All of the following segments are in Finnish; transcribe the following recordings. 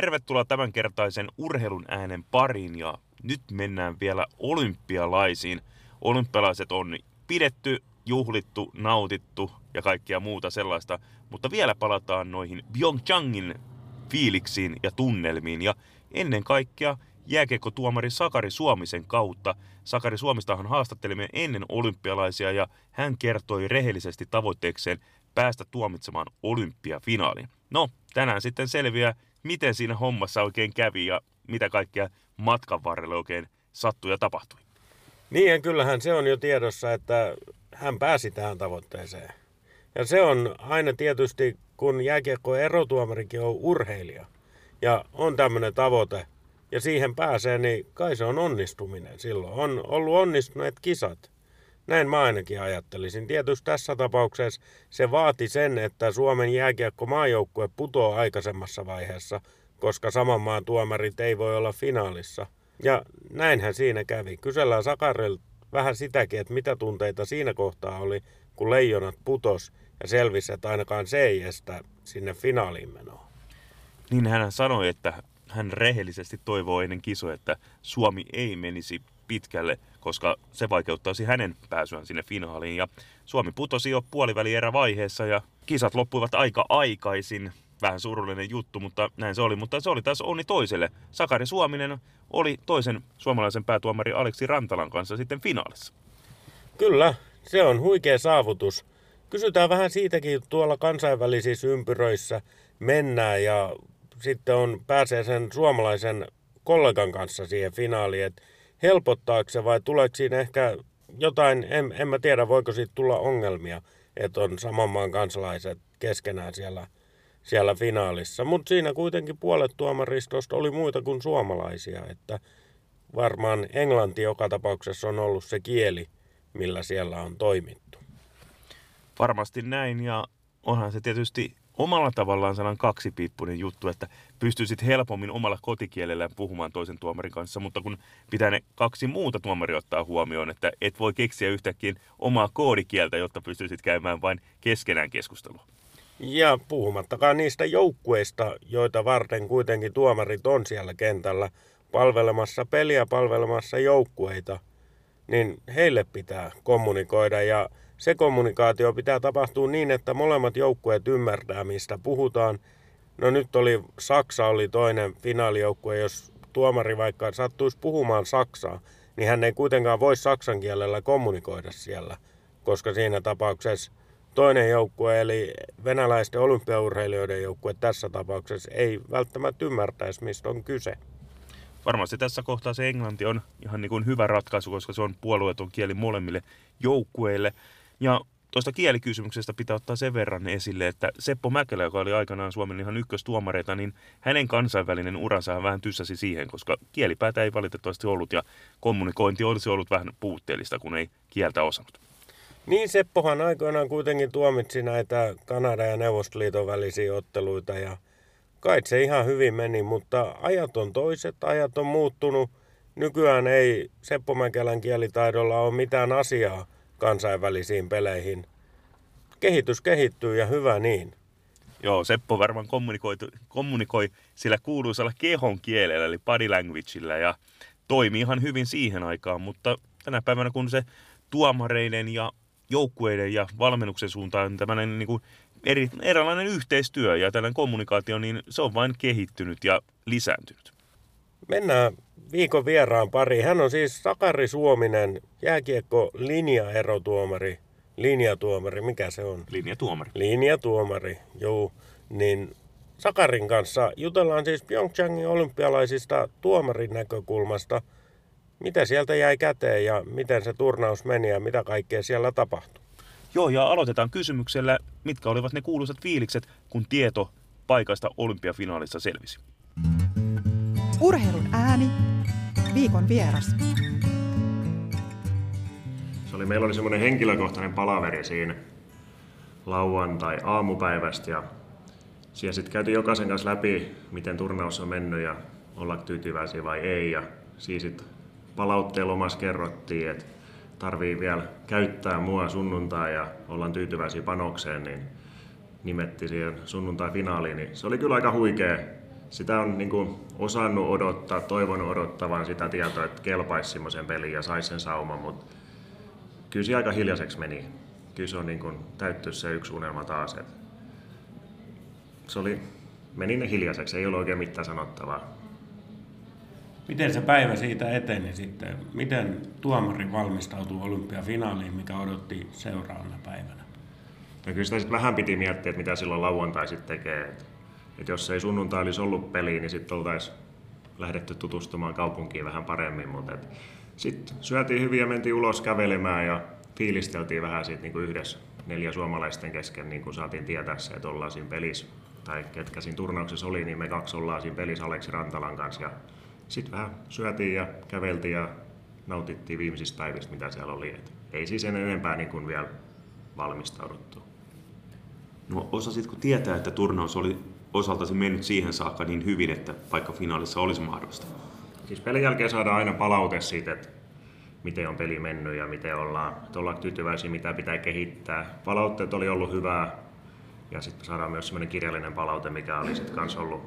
Tervetuloa tämänkertaisen urheilun äänen pariin ja nyt mennään vielä olympialaisiin. Olympialaiset on pidetty, juhlittu, nautittu ja kaikkia muuta sellaista, mutta vielä palataan noihin Pyeongchangin fiiliksiin ja tunnelmiin ja ennen kaikkea jääkiekkotuomari Sakari Suomisen kautta. Sakari Suomistahan haastattelimme ennen olympialaisia ja hän kertoi rehellisesti tavoitteekseen päästä tuomitsemaan olympiafinaalin. No, tänään sitten selviää, miten siinä hommassa oikein kävi ja mitä kaikkea matkan varrella oikein sattui ja tapahtui. Niin, kyllähän se on jo tiedossa, että hän pääsi tähän tavoitteeseen. Ja se on aina tietysti, kun jääkiekko erotuomarikin on urheilija ja on tämmöinen tavoite ja siihen pääsee, niin kai se on onnistuminen silloin. On ollut onnistuneet kisat. Näin mä ainakin ajattelisin. Tietysti tässä tapauksessa se vaati sen, että Suomen jääkiekko maajoukkue putoo aikaisemmassa vaiheessa, koska saman maan tuomarit ei voi olla finaalissa. Ja näinhän siinä kävi. Kysellään Sakarilta vähän sitäkin, että mitä tunteita siinä kohtaa oli, kun leijonat putos ja selvisi, että ainakaan se ei estä sinne finaaliin menoa. Niin hän sanoi, että hän rehellisesti toivoo ennen kisoja, että Suomi ei menisi pitkälle, koska se vaikeuttaisi hänen pääsyään sinne finaaliin. Ja Suomi putosi jo puoliväli vaiheessa ja kisat loppuivat aika aikaisin. Vähän surullinen juttu, mutta näin se oli. Mutta se oli taas onni toiselle. Sakari Suominen oli toisen suomalaisen päätuomari Aleksi Rantalan kanssa sitten finaalissa. Kyllä, se on huikea saavutus. Kysytään vähän siitäkin, tuolla kansainvälisissä ympyröissä mennään ja sitten on, pääsee sen suomalaisen kollegan kanssa siihen finaaliin, että helpottaako se vai tuleeko siinä ehkä jotain, en, en mä tiedä voiko siitä tulla ongelmia, että on saman maan kansalaiset keskenään siellä, siellä finaalissa. Mutta siinä kuitenkin puolet tuomaristosta oli muita kuin suomalaisia, että varmaan englanti joka tapauksessa on ollut se kieli, millä siellä on toimittu. Varmasti näin ja onhan se tietysti omalla tavallaan sellainen kaksipiippunen juttu, että pystyisit helpommin omalla kotikielellä puhumaan toisen tuomarin kanssa, mutta kun pitää ne kaksi muuta tuomaria ottaa huomioon, että et voi keksiä yhtäkkiä omaa koodikieltä, jotta pystyisit käymään vain keskenään keskustelua. Ja puhumattakaan niistä joukkueista, joita varten kuitenkin tuomarit on siellä kentällä palvelemassa peliä, palvelemassa joukkueita, niin heille pitää kommunikoida ja se kommunikaatio pitää tapahtua niin, että molemmat joukkueet ymmärtää, mistä puhutaan. No nyt oli, Saksa oli toinen finaalijoukkue, jos tuomari vaikka sattuisi puhumaan Saksaa, niin hän ei kuitenkaan voi saksan kielellä kommunikoida siellä, koska siinä tapauksessa toinen joukkue, eli venäläisten olympiaurheilijoiden joukkue tässä tapauksessa, ei välttämättä ymmärtäisi, mistä on kyse. Varmasti tässä kohtaa se englanti on ihan niin kuin hyvä ratkaisu, koska se on puolueeton kieli molemmille joukkueille. Ja tuosta kielikysymyksestä pitää ottaa sen verran esille, että Seppo Mäkelä, joka oli aikanaan Suomen ihan ykköstuomareita, niin hänen kansainvälinen uransa vähän tyssäsi siihen, koska kielipäätä ei valitettavasti ollut ja kommunikointi olisi ollut vähän puutteellista, kun ei kieltä osannut. Niin Seppohan aikoinaan kuitenkin tuomitsi näitä Kanadan ja Neuvostoliiton välisiä otteluita ja kai se ihan hyvin meni, mutta ajat on toiset, ajat on muuttunut. Nykyään ei Seppo Mäkelän kielitaidolla ole mitään asiaa kansainvälisiin peleihin. Kehitys kehittyy ja hyvä niin. Joo, Seppo varmaan kommunikoi, kommunikoi sillä kuuluisella kehon kielellä, eli body languageilla, ja toimi ihan hyvin siihen aikaan, mutta tänä päivänä kun se tuomareiden ja joukkueiden ja valmennuksen suuntaan tämmöinen niin kuin eri, erilainen yhteistyö ja tällainen kommunikaatio, niin se on vain kehittynyt ja lisääntynyt. Mennään viikon vieraan pari. Hän on siis Sakari Suominen, jääkiekko linjaerotuomari. Linjatuomari, mikä se on? Linjatuomari. Linjatuomari, joo. Niin Sakarin kanssa jutellaan siis Pyeongchangin olympialaisista tuomarin näkökulmasta. Mitä sieltä jäi käteen ja miten se turnaus meni ja mitä kaikkea siellä tapahtui? Joo, ja aloitetaan kysymyksellä, mitkä olivat ne kuuluisat fiilikset, kun tieto paikasta olympiafinaalissa selvisi. Urheilun ääni, viikon vieras. Se oli, meillä oli semmoinen henkilökohtainen palaveri siinä lauantai aamupäivästä ja siellä sitten käytiin jokaisen kanssa läpi, miten turnaus on mennyt ja olla tyytyväisiä vai ei. Ja siinä sitten palautteella omassa kerrottiin, että tarvii vielä käyttää mua sunnuntai ja ollaan tyytyväisiä panokseen, niin nimetti siihen sunnuntai-finaaliin. Niin se oli kyllä aika huikea sitä on niin kuin osannut odottaa, toivonut odottavan sitä tietoa, että kelpaisi semmoisen peliin ja saisi sen sauman, mutta kyllä se aika hiljaiseksi meni. Kyllä se on niin kuin täytty se yksi unelma taas. Että se oli, meni ne hiljaiseksi, ei ollut oikein mitään sanottavaa. Miten se päivä siitä eteni sitten? Miten tuomari valmistautui olympiafinaaliin, mikä odotti seuraavana päivänä? No kyllä sitä sitten vähän piti miettiä, että mitä silloin lauantai sitten tekee. Et, et jos ei sunnuntai olisi ollut peli, niin sitten oltaisiin lähdetty tutustumaan kaupunkiin vähän paremmin. Mutta sitten syötiin hyvin ja mentiin ulos kävelemään ja fiilisteltiin vähän siitä niin kuin yhdessä neljä suomalaisten kesken, niin kuin saatiin tietää se, että ollaan siinä pelissä, tai ketkä siinä turnauksessa oli, niin me kaksi ollaan siinä pelissä Aleksi Rantalan kanssa. Ja sitten vähän syötiin ja käveltiin ja nautittiin viimeisistä päivistä, mitä siellä oli. Et ei siis sen enempää niin kuin vielä valmistauduttu. No osasitko tietää, että turnaus oli osaltasi mennyt siihen saakka niin hyvin, että vaikka finaalissa olisi mahdollista? Siis pelin jälkeen saadaan aina palaute siitä, että miten on peli mennyt ja miten ollaan, ollaan tyytyväisiä, mitä pitää kehittää. Palautteet oli ollut hyvää ja sitten saadaan myös sellainen kirjallinen palaute, mikä oli sitten kanssa ollut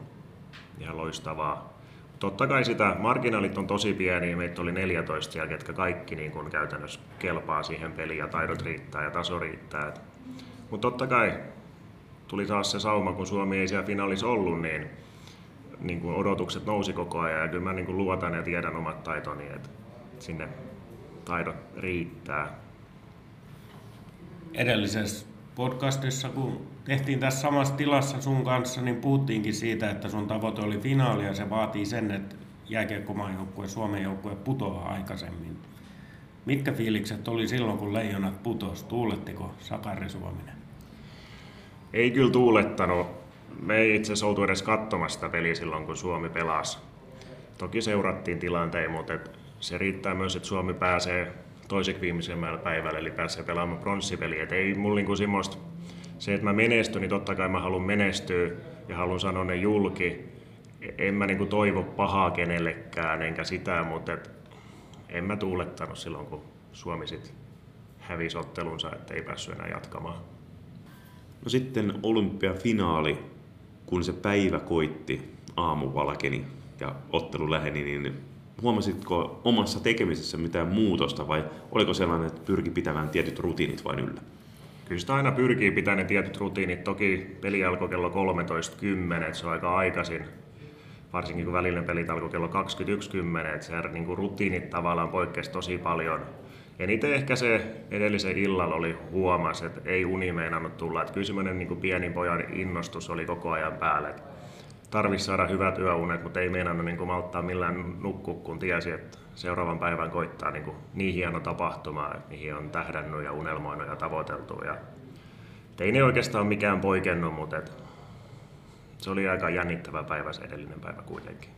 ihan loistavaa. Totta kai sitä, marginaalit on tosi pieniä, meitä oli 14 siellä, ketkä kaikki niin kun käytännössä kelpaa siihen peliin ja taidot riittää ja taso riittää. Mutta totta kai tuli taas se sauma, kun Suomi ei siellä finaalissa ollut, niin, niin kun odotukset nousi koko ajan ja kyllä mä niin kun luotan ja tiedän omat taitoni, että sinne taidot riittää. Edellisessä podcastissa, kun tehtiin tässä samassa tilassa sun kanssa, niin puhuttiinkin siitä, että sun tavoite oli finaali ja se vaatii sen, että jääkiekkomaajoukkue, Suomen joukkue putoaa aikaisemmin. Mitkä fiilikset oli silloin, kun leijonat putos? Tuulettiko Sakari Suominen? Ei kyllä tuulettanut. Me ei itse asiassa oltu edes katsomassa sitä peliä silloin, kun Suomi pelasi. Toki seurattiin tilanteen, mutta se riittää myös, että Suomi pääsee toiseksi viimeisemmällä päivällä, eli pääsee pelaamaan pronssipeliä. Ei mulla niinku semmoista, se, että mä menestyn, niin totta kai mä haluan menestyä ja haluan sanoa ne julki. En mä niinku toivo pahaa kenellekään, enkä sitä, mutta et en mä tuulettanut silloin, kun Suomi sit hävisi ottelunsa, että ei päässyt enää jatkamaan. No sitten olympiafinaali, kun se päivä koitti, aamu valkeni ja ottelu läheni, niin huomasitko omassa tekemisessä mitään muutosta vai oliko sellainen, että pyrki pitämään tietyt rutiinit vain yllä? Kyllä sitä aina pyrkii pitämään ne tietyt rutiinit. Toki peli alkoi kello 13.10, se on aika aikaisin. Varsinkin kun välillä pelit alkoi kello 21.10, että se niin kuin rutiinit tavallaan poikkesi tosi paljon. Eniten ehkä se edellisen illalla oli huomas, että ei uni meinannut tulla. Että kyllä semmoinen niin pieni pojan innostus oli koko ajan päällä. Tarvisi saada hyvät yöunet, mutta ei meinannut niin malttaa millään nukkua, kun tiesi, että seuraavan päivän koittaa niin, kuin niin hieno tapahtuma, että mihin on tähdännyt ja unelmoinut ja tavoiteltu. Ja ei ne oikeastaan mikään poikennut, mutta et se oli aika jännittävä päivä se edellinen päivä kuitenkin.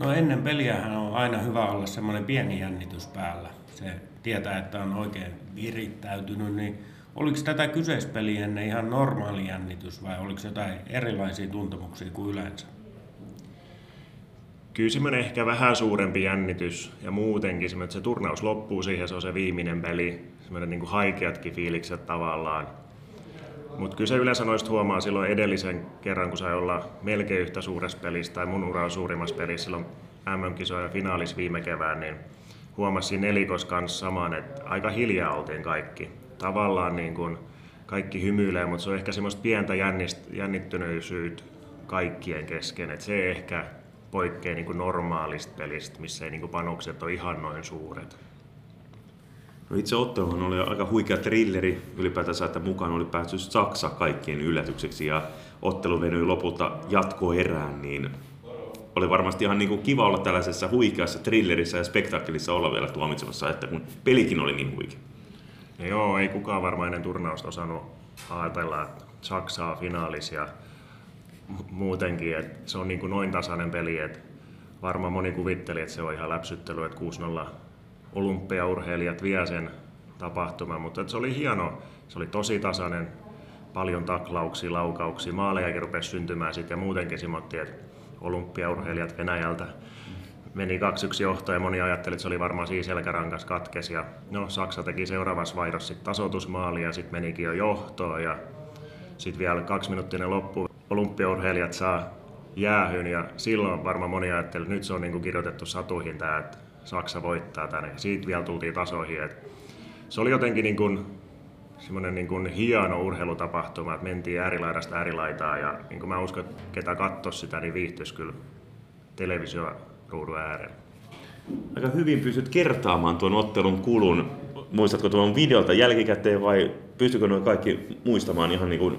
No ennen peliähän on aina hyvä olla semmoinen pieni jännitys päällä. Se tietää, että on oikein virittäytynyt, niin oliko tätä kyseispeliä ennen ihan normaali jännitys vai oliko jotain erilaisia tuntemuksia kuin yleensä? Kyllä ehkä vähän suurempi jännitys ja muutenkin että se turnaus loppuu siihen, se on se viimeinen peli, semmoinen niin kuin haikeatkin fiilikset tavallaan. Mutta kyllä se yleensä noista huomaa silloin edellisen kerran, kun sai olla melkein yhtä suuressa pelissä tai mun ura on suurimmassa pelissä silloin MM-kisojen finaalis viime kevään, niin huomasin nelikos kanssa saman, että aika hiljaa oltiin kaikki. Tavallaan niin kuin kaikki hymyilee, mutta se on ehkä semmoista pientä jännittyneisyyttä kaikkien kesken, että se ehkä poikkeaa niin normaalista pelistä, missä ei niin kuin panokset ole ihan noin suuret. No itse otteluhan oli aika huikea trilleri ylipäätänsä, että mukaan oli päässyt Saksa kaikkien yllätykseksi ja ottelu venyi lopulta jatkoerään, niin oli varmasti ihan niin kuin kiva olla tällaisessa huikeassa thrillerissä ja spektaakkelissa olla vielä tuomitsemassa, että kun pelikin oli niin huikea. No joo, ei kukaan varmaan ennen turnausta osannut ajatella, Saksaa finaalis ja muutenkin, että se on niin kuin noin tasainen peli, että varmaan moni kuvitteli, että se on ihan läpsyttely, että 6-0 olympiaurheilijat vie sen tapahtuman, mutta se oli hieno, se oli tosi tasainen, paljon taklauksia, laukauksia, maalejakin rupesi syntymään sitten ja muutenkin simottiin, että olympiaurheilijat Venäjältä meni 2-1 johtoon ja moni ajatteli, että se oli varmaan siinä selkärankas katkesi. Ja no, Saksa teki seuraavassa vaihdossa sitten tasoitusmaali ja sitten menikin jo johtoon ja sitten vielä kaksi minuuttinen loppu olympiaurheilijat saa jäähyn ja silloin varmaan moni ajatteli, että nyt se on niin kuin kirjoitettu satuihin tämä, että Saksa voittaa tänne. Siitä vielä tultiin tasoihin. Että se oli jotenkin niin kuin semmoinen niin kuin hieno urheilutapahtuma, että mentiin äärilaidasta äärilaitaan ja niin kuin mä uskon, että ketä katsoi sitä, niin viihtyisi kyllä televisioruudun äärellä. Aika hyvin pystyt kertaamaan tuon ottelun kulun. Muistatko tuon videolta jälkikäteen vai pystykö nuo kaikki muistamaan ihan niin kuin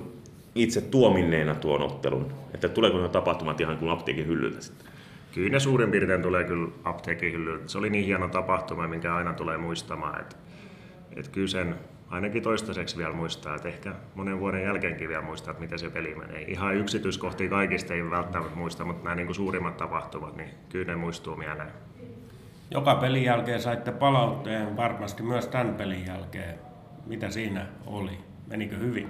itse tuominneena tuon ottelun? Että tuleeko nuo tapahtumat ihan kuin apteekin hyllyltä sitten? Kyllä ne suurin piirtein tulee kyllä apteekin hyllyltä. Se oli niin hieno tapahtuma, minkä aina tulee muistamaan. Että, että kyllä sen ainakin toistaiseksi vielä muistaa, että ehkä monen vuoden jälkeenkin vielä muistaa, että miten se peli menee. Ihan yksityiskohtia kaikista ei välttämättä muista, mutta nämä niin kuin suurimmat tapahtumat, niin kyllä ne muistuu mieleen. Joka pelin jälkeen saitte palautteen, varmasti myös tämän pelin jälkeen. Mitä siinä oli? Menikö hyvin?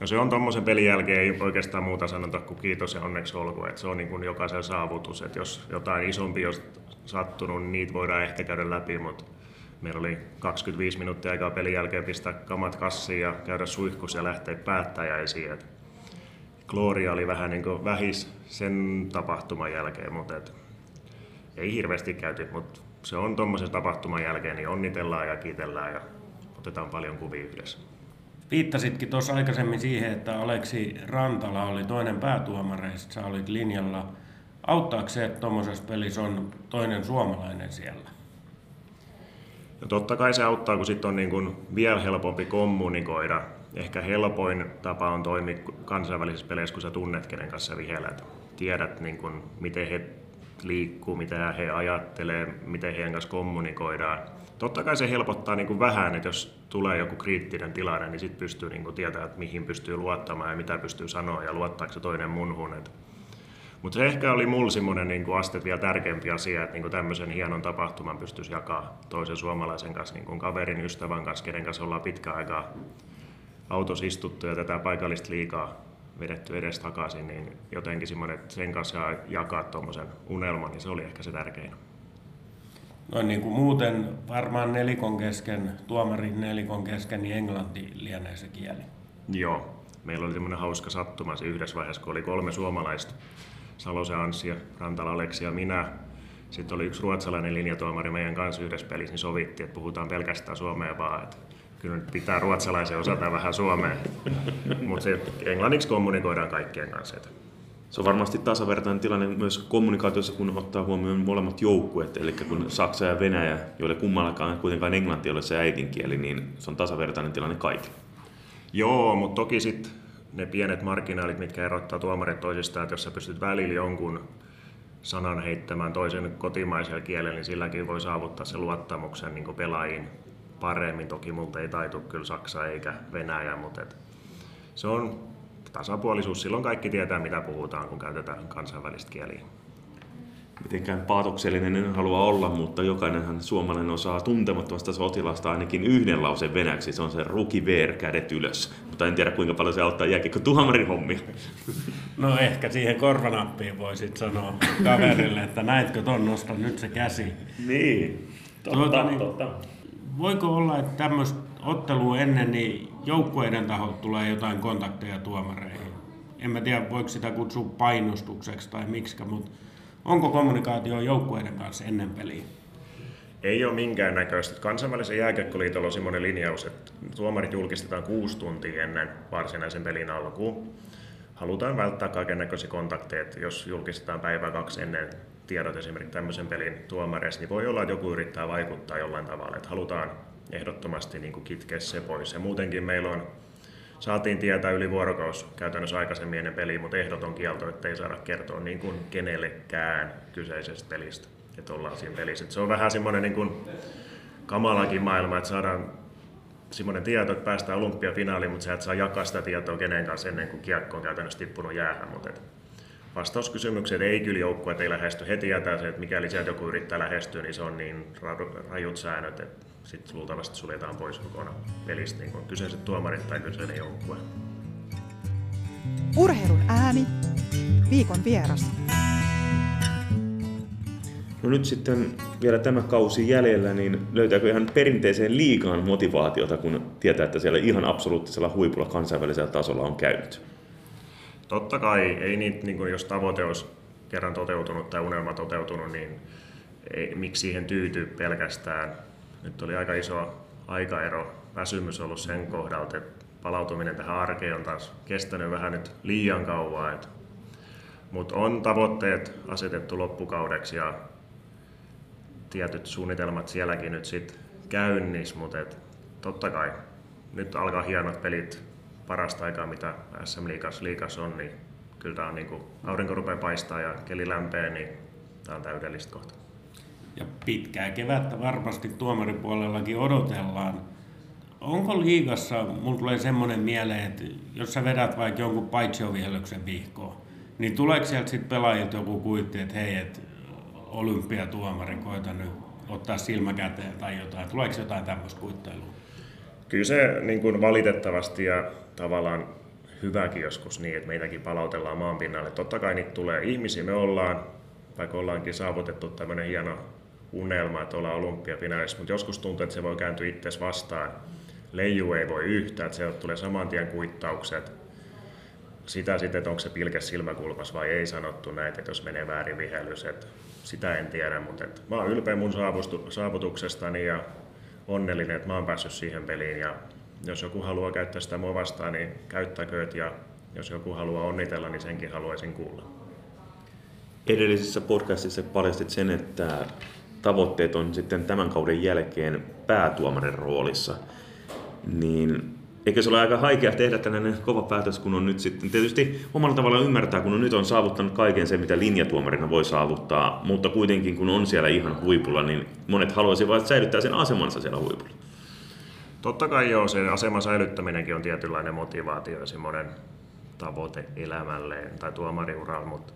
No se on tuommoisen pelin jälkeen ei oikeastaan muuta sanota kuin kiitos ja onneksi olkoon. Että se on niin kuin jokaisen saavutus. Että jos jotain isompi on sattunut, niin niitä voidaan ehkä käydä läpi, mutta meillä oli 25 minuuttia aikaa pelin jälkeen pistää kamat kassiin ja käydä suihkus ja lähteä päättäjäisiin. Gloria oli vähän niin vähis sen tapahtuman jälkeen, mutta et ei hirveästi käyty, mutta se on tuommoisen tapahtuman jälkeen, niin onnitellaan ja kiitellään ja otetaan paljon kuvia yhdessä. Viittasitkin tuossa aikaisemmin siihen, että Aleksi Rantala oli toinen päätuomareista, sä olit linjalla. Auttaako se, että tuommoisessa pelissä on toinen suomalainen siellä? No totta kai se auttaa, kun sitten on niin kuin vielä helpompi kommunikoida. Ehkä helpoin tapa on toimia kansainvälisissä peleissä, kun sä tunnet, kenen kanssa vihelät. Tiedät, niin kuin, miten he liikkuu, mitä he ajattelee, miten heidän kanssa kommunikoidaan. Totta kai se helpottaa niin kuin vähän, että jos tulee joku kriittinen tilanne, niin sitten pystyy niin kuin tietämään, että mihin pystyy luottamaan ja mitä pystyy sanoa ja luottaako se toinen munhun. Mutta se ehkä oli mulla semmoinen niin aste vielä tärkeämpi asia, että niin kuin tämmöisen hienon tapahtuman pystyisi jakaa toisen suomalaisen kanssa, niin kuin kaverin, ystävän kanssa, kenen kanssa ollaan pitkä aikaa autossa istuttu ja tätä paikallista liikaa vedetty edes takaisin, niin jotenkin semmoinen, että sen kanssa jakaa tuommoisen unelman, niin se oli ehkä se tärkein. Noin niin kuin muuten varmaan nelikon kesken, tuomarin nelikon kesken, niin englanti lienee se kieli. Joo. Meillä oli semmoinen hauska sattuma se yhdessä vaiheessa, kun oli kolme suomalaista, Salosen Anssi ja Rantala Aleksi ja minä. Sitten oli yksi ruotsalainen linjatuomari meidän kanssa yhdessä pelissä, niin sovittiin, että puhutaan pelkästään suomea vaan. Että kyllä nyt pitää ruotsalaisen osata vähän suomea, mutta englanniksi kommunikoidaan kaikkien kanssa. Että se on varmasti tasavertainen tilanne myös kommunikaatiossa, kun ottaa huomioon molemmat joukkueet, eli kun Saksa ja Venäjä, joille kummallakaan kuitenkaan englanti ole se äidinkieli, niin se on tasavertainen tilanne kaikille. Joo, mutta toki sitten ne pienet marginaalit, mitkä erottaa tuomarit toisistaan, että jos sä pystyt välillä jonkun sanan heittämään toisen kotimaisella kielellä, niin silläkin voi saavuttaa sen luottamuksen niin pelaajiin paremmin. Toki multa ei taitu kyllä Saksa eikä Venäjä, mutta et se on tasapuolisuus. Silloin kaikki tietää, mitä puhutaan, kun käytetään kansainvälistä kieliä. Mitenkään paatoksellinen en halua olla, mutta jokainenhan suomalainen osaa tuntemattomasta sotilasta ainakin yhden lauseen venäjäksi. Se on se ruki ver, kädet ylös. Mutta en tiedä kuinka paljon se auttaa jääkikö tuomarin hommia. No ehkä siihen korvanappiin voisit sanoa kaverille, että näetkö ton, nosta nyt se käsi. Niin, totta, tuota, niin, totta. Voiko olla, että tämmöistä ottelua ennen, niin joukkueiden taholta tulee jotain kontakteja tuomareihin? En mä tiedä, voiko sitä kutsua painostukseksi tai miksi, mutta onko kommunikaatio joukkueiden kanssa ennen peliä? Ei ole minkäännäköistä. Kansainvälisen jääkiekkoliitolla on sellainen linjaus, että tuomarit julkistetaan kuusi tuntia ennen varsinaisen pelin alkuun. Halutaan välttää kaiken näköisiä kontakteja, jos julkistetaan päivä kaksi ennen tiedot esimerkiksi tämmöisen pelin tuomareista, niin voi olla, että joku yrittää vaikuttaa jollain tavalla. Että halutaan ehdottomasti niin kuin kitkeä se pois. Ja muutenkin meillä on, saatiin tietää yli vuorokaus käytännössä aikaisemmin ennen peliä, mutta ehdoton kielto, että ei saada kertoa niin kuin kenellekään kyseisestä pelistä, että ollaan siinä pelissä. Että se on vähän semmoinen niin kamalakin maailma, että saadaan semmoinen tieto, että päästään olympiafinaaliin, mutta sä et saa jakaa sitä tietoa kenen kanssa ennen kuin kiekko on käytännössä tippunut jäähän. Mutta vastauskysymykset ei kyllä joukkueet ei lähesty. Heti jätää se, että mikäli sieltä joku yrittää lähestyä, niin se on niin rajut säännöt, että sitten luultavasti suljetaan pois kokonaan pelistä niin kuin kyseiset tuomarit tai kyseinen joukkue. Urheilun ääni, viikon vieras. No nyt sitten vielä tämä kausi jäljellä, niin löytääkö ihan perinteiseen liikaan motivaatiota, kun tietää, että siellä ihan absoluuttisella huipulla kansainvälisellä tasolla on käynyt? totta kai, ei niitä, niin kuin jos tavoite olisi kerran toteutunut tai unelma toteutunut, niin ei, miksi siihen tyytyy pelkästään. Nyt oli aika iso aikaero, väsymys ollut sen kohdalta, että palautuminen tähän arkeen on taas kestänyt vähän nyt liian kauan. Mutta on tavoitteet asetettu loppukaudeksi ja tietyt suunnitelmat sielläkin nyt sitten käynnissä, mutta totta kai nyt alkaa hienot pelit parasta aikaa, mitä SM Liikas, Liikas on, niin kyllä tämä on niin kuin, aurinko rupeaa paistaa ja keli lämpee, niin tämä on täydellistä kohta. Ja pitkää kevättä varmasti tuomaripuolellakin odotellaan. Onko liigassa, mulla tulee semmoinen mieleen, että jos sä vedät vaikka jonkun paitsiovihelyksen vihkoon, niin tuleeko sieltä sitten pelaajilta joku kuitti, että hei, että olympiatuomari, koita nyt ottaa silmä käteen tai jotain. Tuleeko jotain tämmöistä kuittailua? Kyllä se niin kuin valitettavasti ja tavallaan hyväkin joskus niin, että meitäkin palautellaan maan pinnalle. Totta kai niitä tulee. Ihmisiä me ollaan, vaikka ollaankin saavutettu tämmöinen hieno unelma, että ollaan olympiafinaaleissa, mutta joskus tuntuu, että se voi kääntyä itse vastaan. Leiju ei voi yhtään, että sieltä tulee saman tien kuittaukset. Sitä sitten, että onko se pilke silmäkulpas vai ei sanottu näitä, että jos menee väärin vihellys, että sitä en tiedä, mutta että mä oon ylpeä mun saavutuksestani ja onnellinen, että mä oon päässyt siihen peliin ja jos joku haluaa käyttää sitä mua vastaan, niin käyttäkööt ja jos joku haluaa onnitella, niin senkin haluaisin kuulla. Edellisessä podcastissa paljastit sen, että tavoitteet on sitten tämän kauden jälkeen päätuomarin roolissa. Niin Eikö se ole aika haikea tehdä tällainen kova päätös, kun on nyt sitten, tietysti omalla tavalla ymmärtää, kun on nyt on saavuttanut kaiken sen, mitä linjatuomarina voi saavuttaa, mutta kuitenkin kun on siellä ihan huipulla, niin monet haluaisivat säilyttää sen asemansa siellä huipulla. Totta kai joo, se aseman säilyttäminenkin on tietynlainen motivaatio ja semmoinen tavoite elämälleen tai tuomariuralla, mutta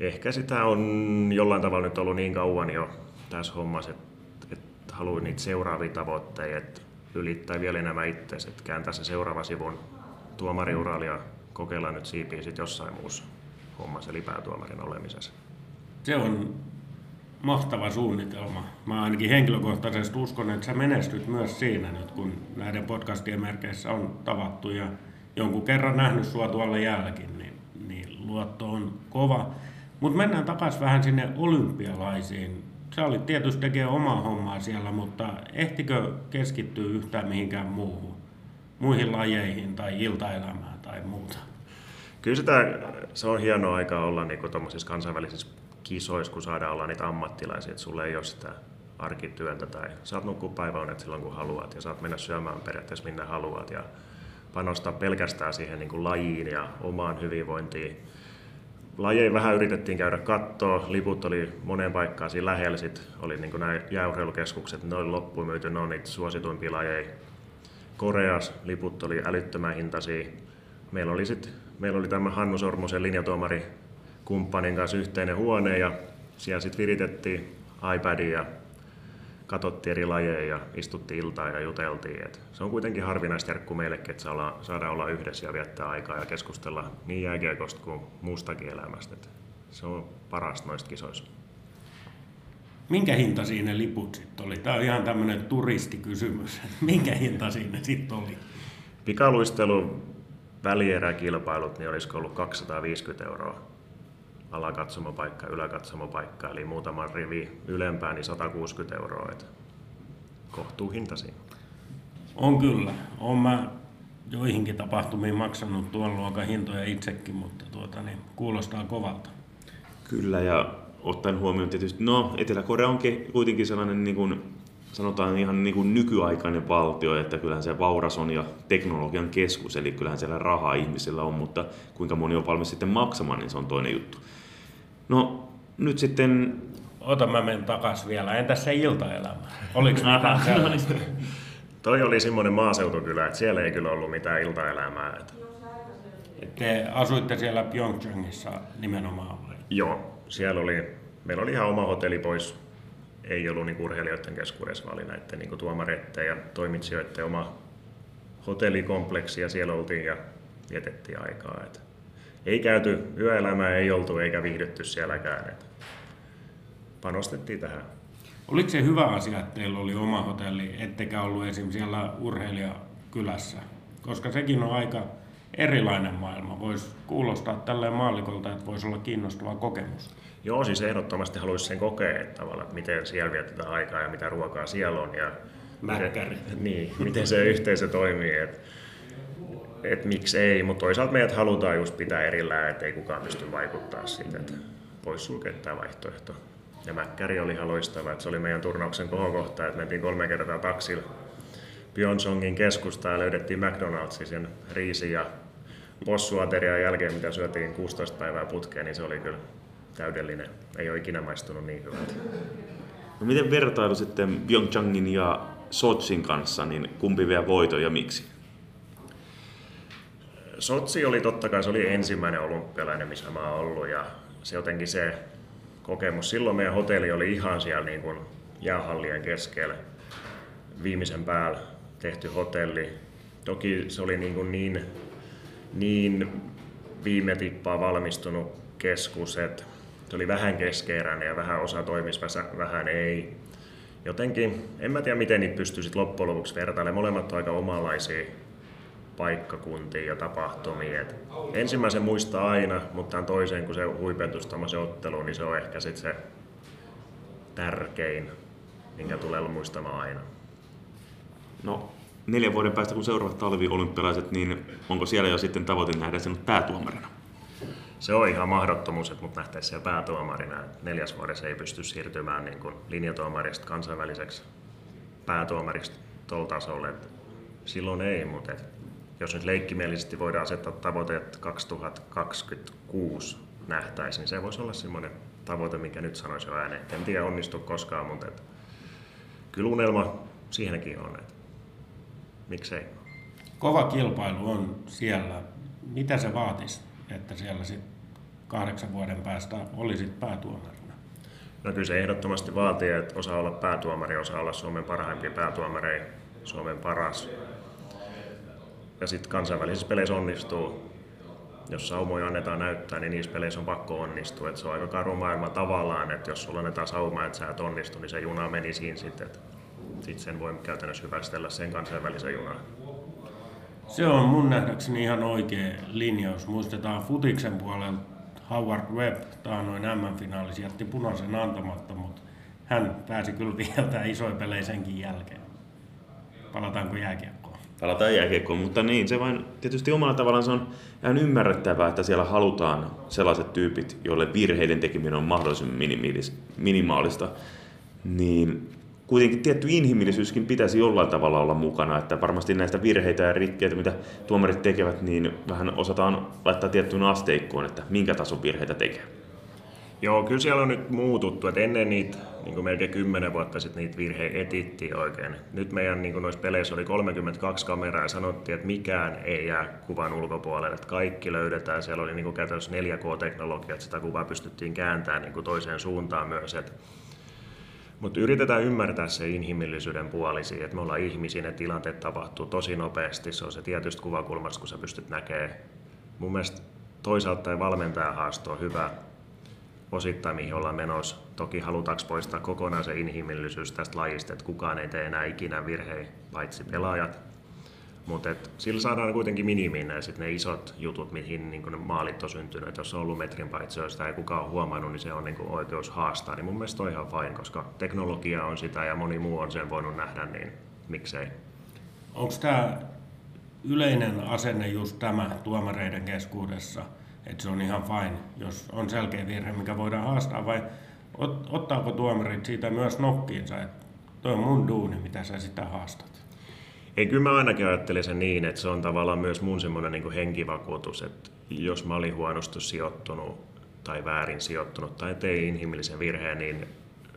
ehkä sitä on jollain tavalla nyt ollut niin kauan jo tässä hommassa, että, että haluaa niitä seuraavia tavoitteita, ylittää vielä enemmän itse, että kääntää se seuraava sivun tuomariuralla ja kokeilla nyt siipiä sitten jossain muussa hommassa, eli päätuomarin olemisessa. Se on mahtava suunnitelma. Mä ainakin henkilökohtaisesti uskon, että sä menestyt myös siinä nyt, kun näiden podcastien merkeissä on tavattu ja jonkun kerran nähnyt sua tuolla jäälläkin, niin, niin luotto on kova. Mutta mennään takaisin vähän sinne olympialaisiin sä olit tietysti tekee omaa hommaa siellä, mutta ehtikö keskittyä yhtään mihinkään muuhun? Muihin lajeihin tai iltaelämään tai muuta? Kyllä sitä, se on hieno aika olla niin tuommoisissa kansainvälisissä kisoissa, kun saadaan olla niitä ammattilaisia, että sulle ei ole sitä arkityöntä tai saat nukkua päiväunet silloin kun haluat ja saat mennä syömään periaatteessa minne haluat ja panostaa pelkästään siihen niin kuin lajiin ja omaan hyvinvointiin lajeja vähän yritettiin käydä kattoa, liput oli moneen paikkaan siinä lähellä, sit oli niin nämä jääurheilukeskukset, ne oli loppuun myyty, ne on niitä suosituimpia lajeja. Koreas liput oli älyttömän hintaisia. Meillä oli, sit, meillä oli tämä Hannu Sormosen linjatuomari kumppanin kanssa yhteinen huone ja siellä sitten viritettiin iPadia ja katsottiin eri lajeja ja istuttiin iltaa ja juteltiin. Et se on kuitenkin harvinaista järkku meillekin, että saadaan olla yhdessä ja viettää aikaa ja keskustella niin jääkiekosta kuin muustakin elämästä. Et se on parasta noista kisoista. Minkä hinta siinä liput sitten oli? Tämä on ihan tämmöinen turistikysymys. Minkä hinta siinä sitten oli? Pikaluistelu välieräkilpailut, niin olisiko ollut 250 euroa alakatsomopaikka, yläkatsomopaikka, eli muutaman rivi ylempään, niin 160 euroa. Että kohtuu hintasi. On kyllä. Olen mä joihinkin tapahtumiin maksanut tuon luokan hintoja itsekin, mutta tuota, niin, kuulostaa kovalta. Kyllä, ja ottaen huomioon tietysti, no Etelä-Korea onkin kuitenkin sellainen niin kuin, sanotaan ihan niin kuin nykyaikainen valtio, että kyllähän se vauras on ja teknologian keskus, eli kyllähän siellä rahaa ihmisillä on, mutta kuinka moni on valmis sitten maksamaan, niin se on toinen juttu. No nyt sitten... Ota mä menen takas vielä. Entäs se iltaelämä? Oliko mitään no niin. Toi oli semmoinen maaseutukylä, että siellä ei kyllä ollut mitään iltaelämää. Että... Te asuitte siellä Pyeongchangissa nimenomaan vai? Joo, siellä oli, meillä oli ihan oma hotelli pois. Ei ollut niin urheilijoiden keskuudessa, vaan oli näiden niin tuomareiden ja toimitsijoiden oma hotellikompleksi ja siellä oltiin ja vietettiin aikaa. Että ei käyty, yöelämää ei oltu eikä viihdytty sielläkään. Et panostettiin tähän. Oliko se hyvä asia, että teillä oli oma hotelli, ettekä ollut esim. siellä urheilijakylässä? Koska sekin on aika erilainen maailma. Voisi kuulostaa tälleen maallikolta, että voisi olla kiinnostava kokemus. Joo, siis ehdottomasti haluaisin sen kokea, että, tavallaan, että miten siellä vietetään aikaa ja mitä ruokaa siellä on. Ja Mäkkäri. Miten, niin, miten se yhteisö toimii. Että et miksi ei, mutta toisaalta meidät halutaan just pitää erillään, että ei kukaan pysty vaikuttaa siitä, että voisi sulkea tämä vaihtoehto. Ja Mäkkäri oli ihan loistava, että se oli meidän turnauksen kohokohta, että mentiin kolme kertaa taksilla Pyonsongin keskustaan ja löydettiin McDonald'sin sen riisi ja possuaterian jälkeen, mitä syötiin 16 päivää putkeen, niin se oli kyllä täydellinen. Ei ole ikinä maistunut niin hyvältä. No miten vertailu sitten Pyeongchangin ja Sotsin kanssa, niin kumpi vie voito ja miksi? Sotsi oli totta kai se oli ensimmäinen olympialainen, missä mä oon ollut ja se jotenkin se kokemus. Silloin meidän hotelli oli ihan siellä niin kuin jäähallien keskellä viimeisen päällä tehty hotelli. Toki se oli niin, kuin niin, niin viime tippaa valmistunut keskus, että se oli vähän keskeeräinen ja vähän osa toimisi, vähän ei. Jotenkin, en mä tiedä miten niitä pystyy loppujen lopuksi vertailemaan. Molemmat on aika omanlaisia paikkakuntia ja tapahtumia. Et ensimmäisen muistaa aina, mutta tämän toisen, kun se huipentus se ottelu, niin se on ehkä sit se tärkein, minkä tulee muistamaan aina. No, neljän vuoden päästä, kun seuraavat talviolympialaiset, niin onko siellä jo sitten tavoite nähdä sinut päätuomarina? Se on ihan mahdottomuus, että mut nähtäisiin siellä päätuomarina. Neljäs vuodessa ei pysty siirtymään niin kuin linjatuomarista kansainväliseksi päätuomariksi tuolla tasolla. silloin ei, mutta et jos nyt leikkimielisesti voidaan asettaa tavoite, että 2026 nähtäisiin, niin se voisi olla semmoinen tavoite, mikä nyt sanoisi jo ääneen. En tiedä onnistu koskaan, mutta et, kyllä unelma siihenkin on. Et, miksei? Kova kilpailu on siellä. Mitä se vaatisi, että siellä sit kahdeksan vuoden päästä olisit päätuomarina? No kyllä se ehdottomasti vaatii, että osaa olla päätuomari, osaa olla Suomen parhaimpia päätuomareja, Suomen paras ja sitten kansainvälisissä peleissä onnistuu. Jos saumoja annetaan näyttää, niin niissä peleissä on pakko onnistua. Et se on aika karu maailma tavallaan, että jos sulla annetaan sauma, että sä et onnistu, niin se juna meni siinä sitten. Sitten sen voi käytännössä hyvästellä sen kansainvälisen junan. Se on mun nähdäkseni ihan oikea linjaus. Muistetaan Futiksen puolella Howard Webb taanoin M-finaalissa jätti punaisen antamatta, mutta hän pääsi kyllä vielä isoja pelejä senkin jälkeen. Palataanko jääkiekkoon? Palataan jääkiekkoon, mutta niin, se vain tietysti omalla tavallaan se on ihan ymmärrettävää, että siellä halutaan sellaiset tyypit, joille virheiden tekeminen on mahdollisimman minimaalista, niin kuitenkin tietty inhimillisyyskin pitäisi jollain tavalla olla mukana, että varmasti näistä virheitä ja rikkeitä, mitä tuomarit tekevät, niin vähän osataan laittaa tiettyyn asteikkoon, että minkä tason virheitä tekee. Joo, kyllä siellä on nyt muututtu, että ennen niitä niin kuin melkein 10 vuotta sitten niitä virheitä etittiin oikein. Nyt meidän niin kuin noissa peleissä oli 32 kameraa ja sanottiin, että mikään ei jää kuvan ulkopuolelle, että kaikki löydetään. Siellä oli niin kuin käytännössä 4K-teknologia, että sitä kuvaa pystyttiin kääntämään niin kuin toiseen suuntaan myös. Että mutta yritetään ymmärtää se inhimillisyyden puoli siihen, että me ollaan ihmisiä, tilanteet tapahtuu tosi nopeasti. Se on se tietystä kuvakulmasta, kun sä pystyt näkemään. Mun mielestä toisaalta valmentaja haasto on hyvä, osittain mihin ollaan menossa. Toki halutaanko poistaa kokonaan se inhimillisyys tästä lajista, että kukaan ei tee enää ikinä virheitä, paitsi pelaajat. Mutta sillä saadaan kuitenkin minimiin ne, sit ne isot jutut, mihin niin ne maalit on syntynyt. Et jos on ollut metrin paitsi, jos sitä ei kukaan ole huomannut, niin se on niin oikeus haastaa. Niin mun mielestä on ihan fine, koska teknologia on sitä ja moni muu on sen voinut nähdä, niin miksei. Onko tämä yleinen asenne just tämä tuomareiden keskuudessa – että se on ihan fine, jos on selkeä virhe, mikä voidaan haastaa, vai ot, ottaako tuomarit siitä myös nokkiinsa, että toi on mun duuni, mitä sä sitä haastat? Ei, kyllä mä ainakin ajattelin sen niin, että se on tavallaan myös mun semmoinen niin henkivakuutus, että jos mä olin huonosti sijoittunut tai väärin sijoittunut tai tein inhimillisen virheen, niin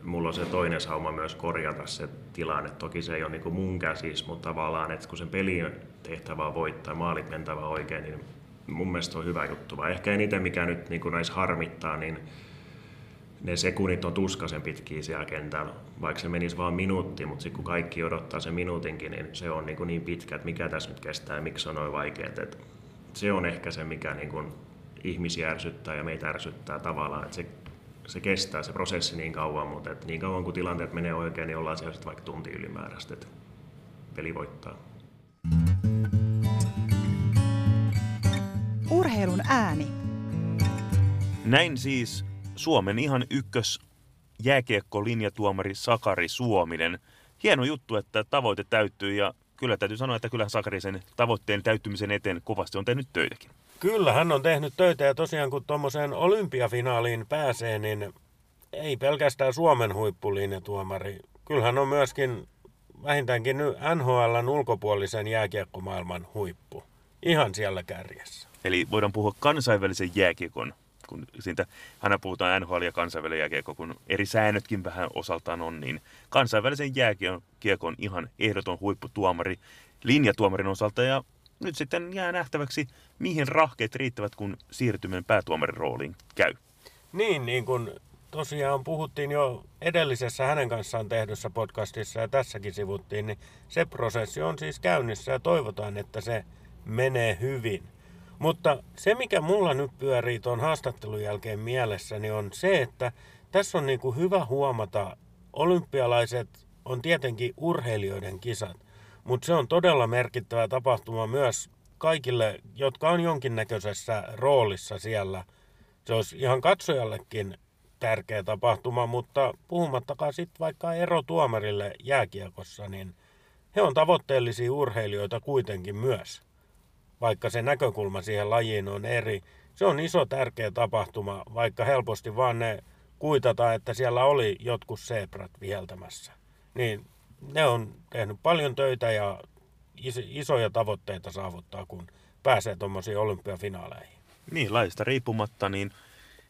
mulla on se toinen sauma myös korjata se tilanne. Toki se ei ole niin mun käsissä, mutta tavallaan, että kun sen pelin tehtävä on voittaa, maalit mentävä oikein, niin mun mielestä on hyvä juttu. Vai ehkä eniten mikä nyt niin näissä harmittaa, niin ne sekunnit on tuskaisen pitkiä siellä kentällä. Vaikka se menisi vain minuutti, mutta sitten kun kaikki odottaa sen minuutinkin, niin se on niin, niin pitkä, että mikä tässä nyt kestää ja miksi se on noin vaikeaa. Että se on ehkä se, mikä niin kuin ihmisiä ärsyttää ja meitä ärsyttää tavallaan. Että se, se kestää se prosessi niin kauan, mutta että niin kauan kun tilanteet menee oikein, niin ollaan siellä vaikka tunti ylimääräistä, että peli voittaa. Urheilun ääni. Näin siis Suomen ihan ykkös jääkiekko-linjatuomari Sakari Suominen. Hieno juttu, että tavoite täyttyy ja kyllä täytyy sanoa, että kyllä Sakari sen tavoitteen täyttymisen eteen kovasti on tehnyt töitäkin. Kyllä, hän on tehnyt töitä ja tosiaan kun tuommoiseen olympiafinaaliin pääsee, niin ei pelkästään Suomen huippulinjatuomari. Kyllähän on myöskin vähintäänkin nyt NHLn ulkopuolisen jääkiekkomaailman huippu. Ihan siellä kärjessä. Eli voidaan puhua kansainvälisen jääkiekon, kun siitä aina puhutaan NHL ja kansainvälinen jääkiekko, kun eri säännötkin vähän osaltaan on, niin kansainvälisen jääkiekon ihan ehdoton huipputuomari linjatuomarin osalta ja nyt sitten jää nähtäväksi, mihin rahkeet riittävät, kun siirtyminen päätuomarin rooliin käy. Niin, niin kuin tosiaan puhuttiin jo edellisessä hänen kanssaan tehdyssä podcastissa ja tässäkin sivuttiin, niin se prosessi on siis käynnissä ja toivotaan, että se menee hyvin. Mutta se, mikä mulla nyt pyörii tuon haastattelun jälkeen mielessäni on se, että tässä on niin kuin hyvä huomata, olympialaiset on tietenkin urheilijoiden kisat, mutta se on todella merkittävä tapahtuma myös kaikille, jotka on jonkinnäköisessä roolissa siellä. Se olisi ihan katsojallekin tärkeä tapahtuma, mutta puhumattakaan sitten vaikka erotuomarille jääkiekossa, niin he on tavoitteellisia urheilijoita kuitenkin myös. Vaikka se näkökulma siihen lajiin on eri. Se on iso tärkeä tapahtuma, vaikka helposti vaan ne kuitata, että siellä oli jotkut sebrat viheltämässä. Niin ne on tehnyt paljon töitä ja isoja tavoitteita saavuttaa, kun pääsee tuommoisiin olympiafinaaleihin. Niin, laista riippumatta, niin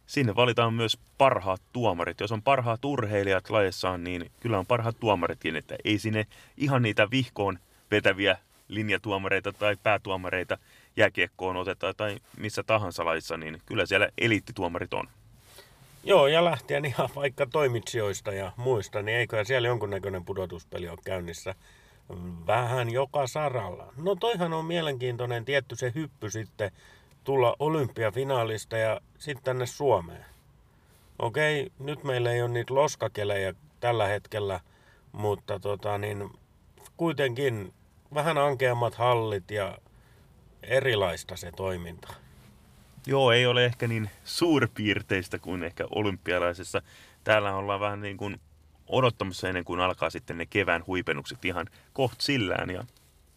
sinne valitaan myös parhaat tuomarit. Jos on parhaat urheilijat lajissaan, niin kyllä on parhaat tuomaritkin, että ei sinne ihan niitä vihkoon vetäviä linjatuomareita tai päätuomareita jääkiekkoon oteta tai missä tahansa lajissa, niin kyllä siellä eliittituomarit on. Joo, ja lähtien ihan vaikka toimitsijoista ja muista, niin eiköhän siellä jonkunnäköinen pudotuspeli ole käynnissä vähän joka saralla. No toihan on mielenkiintoinen tietty se hyppy sitten tulla olympiafinaalista ja sitten tänne Suomeen. Okei, nyt meillä ei ole niitä loskakelejä tällä hetkellä, mutta tota, niin, kuitenkin vähän ankeammat hallit ja erilaista se toiminta. Joo, ei ole ehkä niin suurpiirteistä kuin ehkä olympialaisessa. Täällä ollaan vähän niin kuin odottamassa ennen kuin alkaa sitten ne kevään huipennukset ihan koht sillään. Ja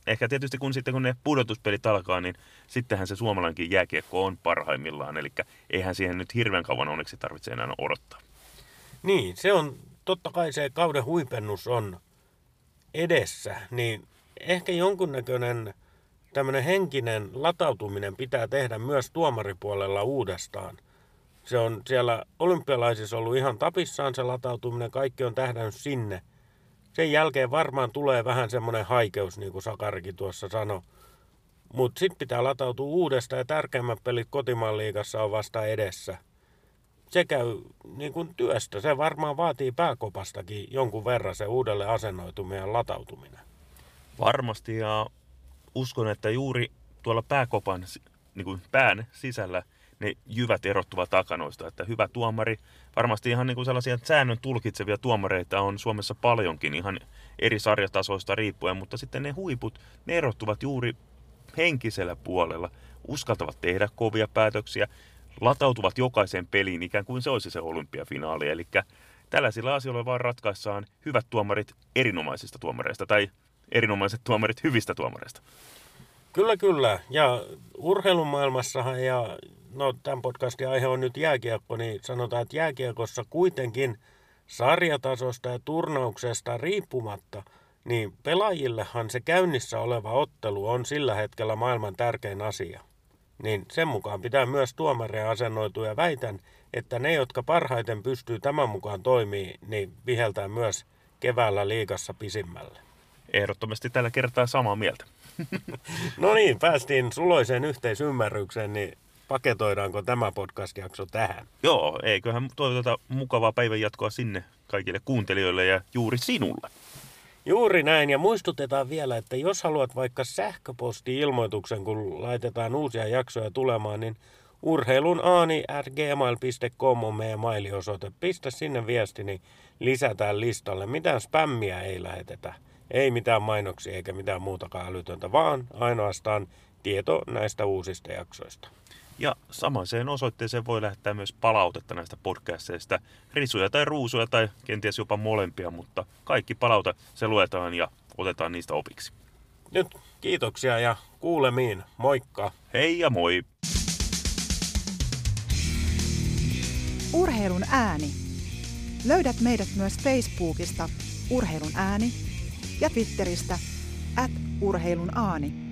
ehkä tietysti kun sitten kun ne pudotuspelit alkaa, niin sittenhän se suomalainenkin jääkiekko on parhaimmillaan. Eli eihän siihen nyt hirveän kauan onneksi tarvitse enää odottaa. Niin, se on totta kai se kauden huipennus on edessä, niin ehkä jonkunnäköinen tämmöinen henkinen latautuminen pitää tehdä myös tuomaripuolella uudestaan. Se on siellä olympialaisissa ollut ihan tapissaan se latautuminen, kaikki on tähdännyt sinne. Sen jälkeen varmaan tulee vähän semmoinen haikeus, niin kuin Sakarikin tuossa sanoi. Mutta sitten pitää latautua uudestaan ja tärkeimmät pelit kotimaan liigassa on vasta edessä. Se käy niin kuin työstä. Se varmaan vaatii pääkopastakin jonkun verran se uudelle asennoituminen ja latautuminen. Varmasti ja uskon, että juuri tuolla pääkopan niin kuin pään sisällä ne jyvät erottuvat takanoista. Että hyvä tuomari, varmasti ihan niin kuin sellaisia säännön tulkitsevia tuomareita on Suomessa paljonkin ihan eri sarjatasoista riippuen, mutta sitten ne huiput, ne erottuvat juuri henkisellä puolella, uskaltavat tehdä kovia päätöksiä, latautuvat jokaiseen peliin ikään kuin se olisi se olympiafinaali. Eli tällaisilla asioilla vaan ratkaissaan hyvät tuomarit erinomaisista tuomareista tai erinomaiset tuomarit hyvistä tuomareista. Kyllä, kyllä. Ja urheilumaailmassahan, ja no tämän podcastin aihe on nyt jääkiekko, niin sanotaan, että jääkiekossa kuitenkin sarjatasosta ja turnauksesta riippumatta, niin pelaajillehan se käynnissä oleva ottelu on sillä hetkellä maailman tärkein asia. Niin sen mukaan pitää myös tuomareja asennoitua ja väitän, että ne, jotka parhaiten pystyy tämän mukaan toimii, niin viheltää myös keväällä liigassa pisimmälle ehdottomasti tällä kertaa samaa mieltä. no niin, päästiin suloiseen yhteisymmärrykseen, niin paketoidaanko tämä podcast-jakso tähän? Joo, eiköhän toivoteta mukavaa päivän jatkoa sinne kaikille kuuntelijoille ja juuri sinulle. Juuri näin, ja muistutetaan vielä, että jos haluat vaikka sähköposti-ilmoituksen, kun laitetaan uusia jaksoja tulemaan, niin urheilun aani gmail.com on meidän mailiosoite. Pistä sinne viesti, niin lisätään listalle. Mitään spämmiä ei lähetetä. Ei mitään mainoksia eikä mitään muutakaan älytöntä, vaan ainoastaan tieto näistä uusista jaksoista. Ja samaiseen osoitteeseen voi lähettää myös palautetta näistä podcasteista. Risuja tai ruusuja tai kenties jopa molempia, mutta kaikki palauta se luetaan ja otetaan niistä opiksi. Nyt kiitoksia ja kuulemiin. Moikka! Hei ja moi! Urheilun ääni. Löydät meidät myös Facebookista Urheilun ääni ja Twitteristä at urheilun aani.